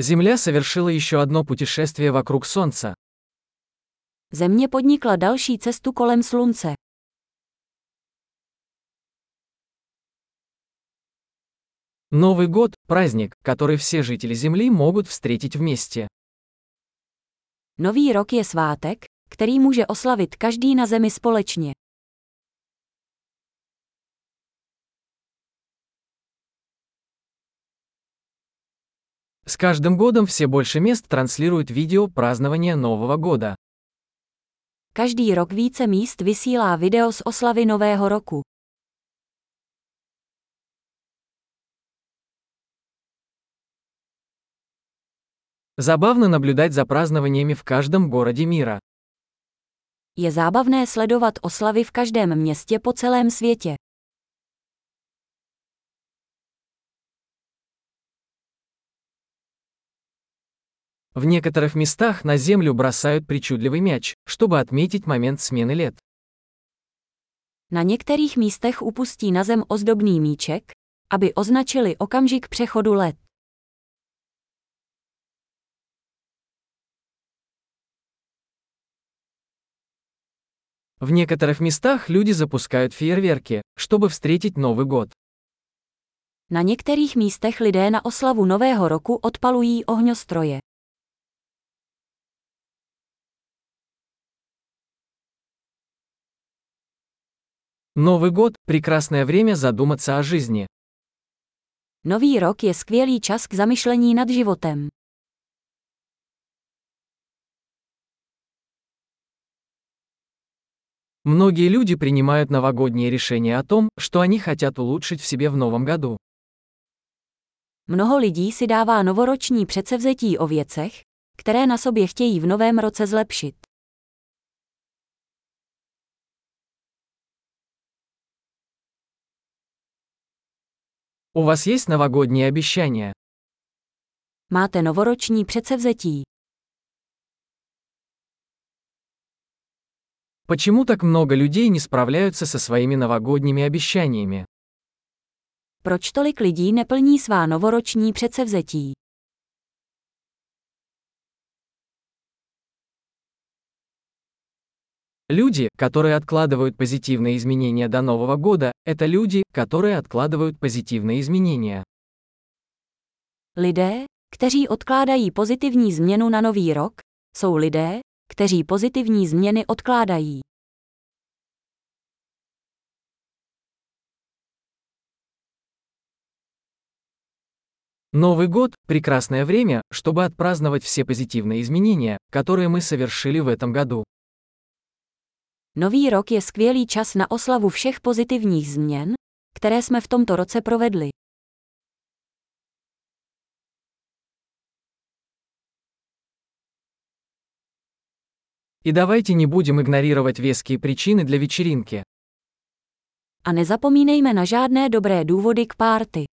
Земля совершила еще одно путешествие вокруг Солнца. Země podnikla další cestu kolem slunce. Новый год – праздник, который все жители Земли могут встретить вместе. Nový rok je svátek, který může oslavit každý na zemi společně. С каждым годом все больше мест транслируют видео празднования Нового года. Každý rok více míst vysílá video z oslavy Nového roku. Забавно наблюдать за празднованиями в каждом городе мира. Je zábavné sledovat oslavy v každém městě po celém světě. В некоторых местах на землю бросают причудливый мяч, чтобы отметить момент смены лет. Na některých místech upustí na zem ozdobný míček, aby označili okamžik přechodu let. В некоторых местах люди запускают фейерверки, чтобы встретить Новый год. Na některých místech lidé na oslavu Nového roku odpalují ohňostroje. Новый год – прекрасное время задуматься о жизни. Nový rok je skvělý čas k zamyšlení nad životem. Многие люди принимают новогодние решения о том, что они хотят улучшить в себе в новом году. Mnoho lidí si dává novoroční předsevzetí o věcech, které na sobě chtějí v novém roce zlepšit. У вас есть новогодние обещания? Máte novoroční předsevzetí. Почему так много людей не справляются со своими новогодними обещаниями? Proč tolik lidí neplní svá novoroční předsevzetí? Люди, которые откладывают позитивные изменения до Нового года, это люди, которые откладывают позитивные изменения. Lidé, kteří odkládají pozitivní změnu na nový rok, jsou lidé, kteří pozitivní změny odkládají. Новый год – прекрасное время, чтобы отпраздновать все позитивные изменения, которые мы совершили в этом году. Nový rok je skvělý čas na oslavu všech pozitivních změn, které jsme v tomto roce provedli. И давайте не будем игнорировать веские причины для вечеринки. A nezapomínejme na žádné dobré důvody k párty.